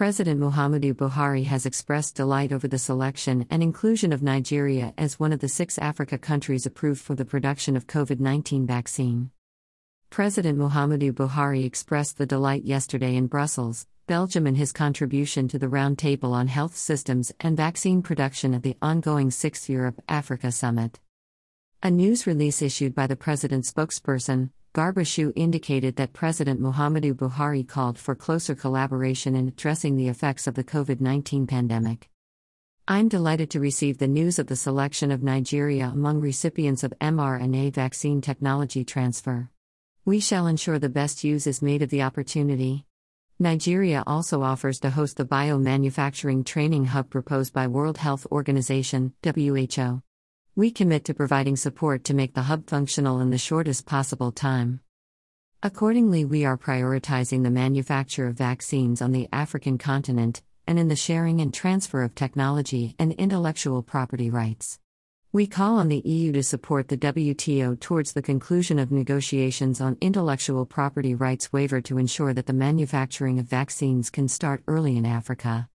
President Muhammadu Buhari has expressed delight over the selection and inclusion of Nigeria as one of the six Africa countries approved for the production of COVID 19 vaccine. President Muhammadu Buhari expressed the delight yesterday in Brussels, Belgium, in his contribution to the Roundtable on Health Systems and Vaccine Production at the ongoing 6th Europe Africa Summit. A news release issued by the president's spokesperson, Garba Shehu indicated that President Muhammadu Buhari called for closer collaboration in addressing the effects of the COVID 19 pandemic. I'm delighted to receive the news of the selection of Nigeria among recipients of mRNA vaccine technology transfer. We shall ensure the best use is made of the opportunity. Nigeria also offers to host the biomanufacturing training hub proposed by World Health Organization (WHO). We commit to providing support to make the hub functional in the shortest possible time. Accordingly, we are prioritizing the manufacture of vaccines on the African continent and in the sharing and transfer of technology and intellectual property rights. We call on the EU to support the WTO towards the conclusion of negotiations on intellectual property rights waiver to ensure that the manufacturing of vaccines can start early in Africa.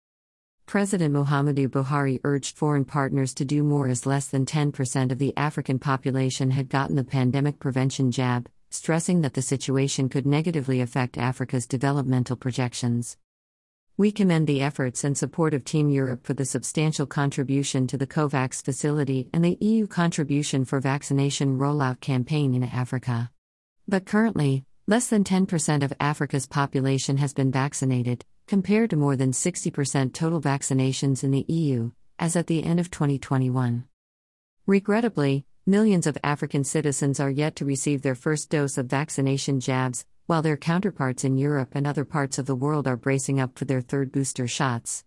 President Muhammadu Buhari urged foreign partners to do more as less than 10% of the African population had gotten the pandemic prevention jab, stressing that the situation could negatively affect Africa's developmental projections. We commend the efforts and support of Team Europe for the substantial contribution to the COVAX facility and the EU contribution for vaccination rollout campaign in Africa. But currently, less than 10% of Africa's population has been vaccinated, compared to more than 60% total vaccinations in the EU, as at the end of 2021. Regrettably, millions of African citizens are yet to receive their first dose of vaccination jabs, while their counterparts in Europe and other parts of the world are bracing up for their third booster shots.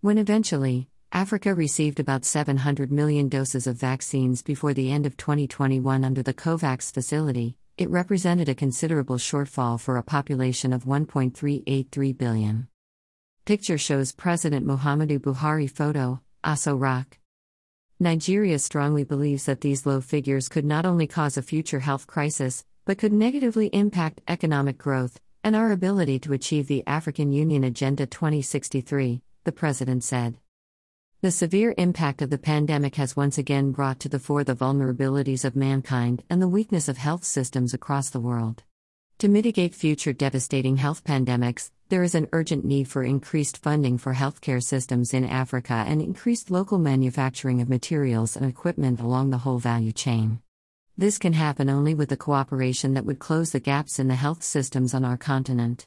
When eventually, Africa received about 700 million doses of vaccines before the end of 2021 under the COVAX facility, it represented a considerable shortfall for a population of 1.383 billion. Picture shows President Muhammadu Buhari photo, Aso Rock. Nigeria strongly believes that these low figures could not only cause a future health crisis, but could negatively impact economic growth and our ability to achieve the African Union Agenda 2063, the president said. The severe impact of the pandemic has once again brought to the fore the vulnerabilities of mankind and the weakness of health systems across the world. To mitigate future devastating health pandemics, there is an urgent need for increased funding for healthcare systems in Africa and increased local manufacturing of materials and equipment along the whole value chain. This can happen only with the cooperation that would close the gaps in the health systems on our continent.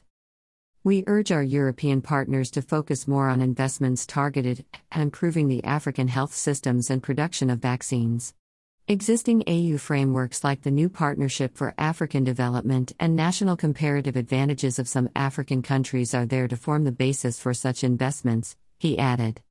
We urge our European partners to focus more on investments targeted at improving the African health systems and production of vaccines. Existing AU frameworks like the new Partnership for African Development and national comparative advantages of some African countries are there to form the basis for such investments, he added.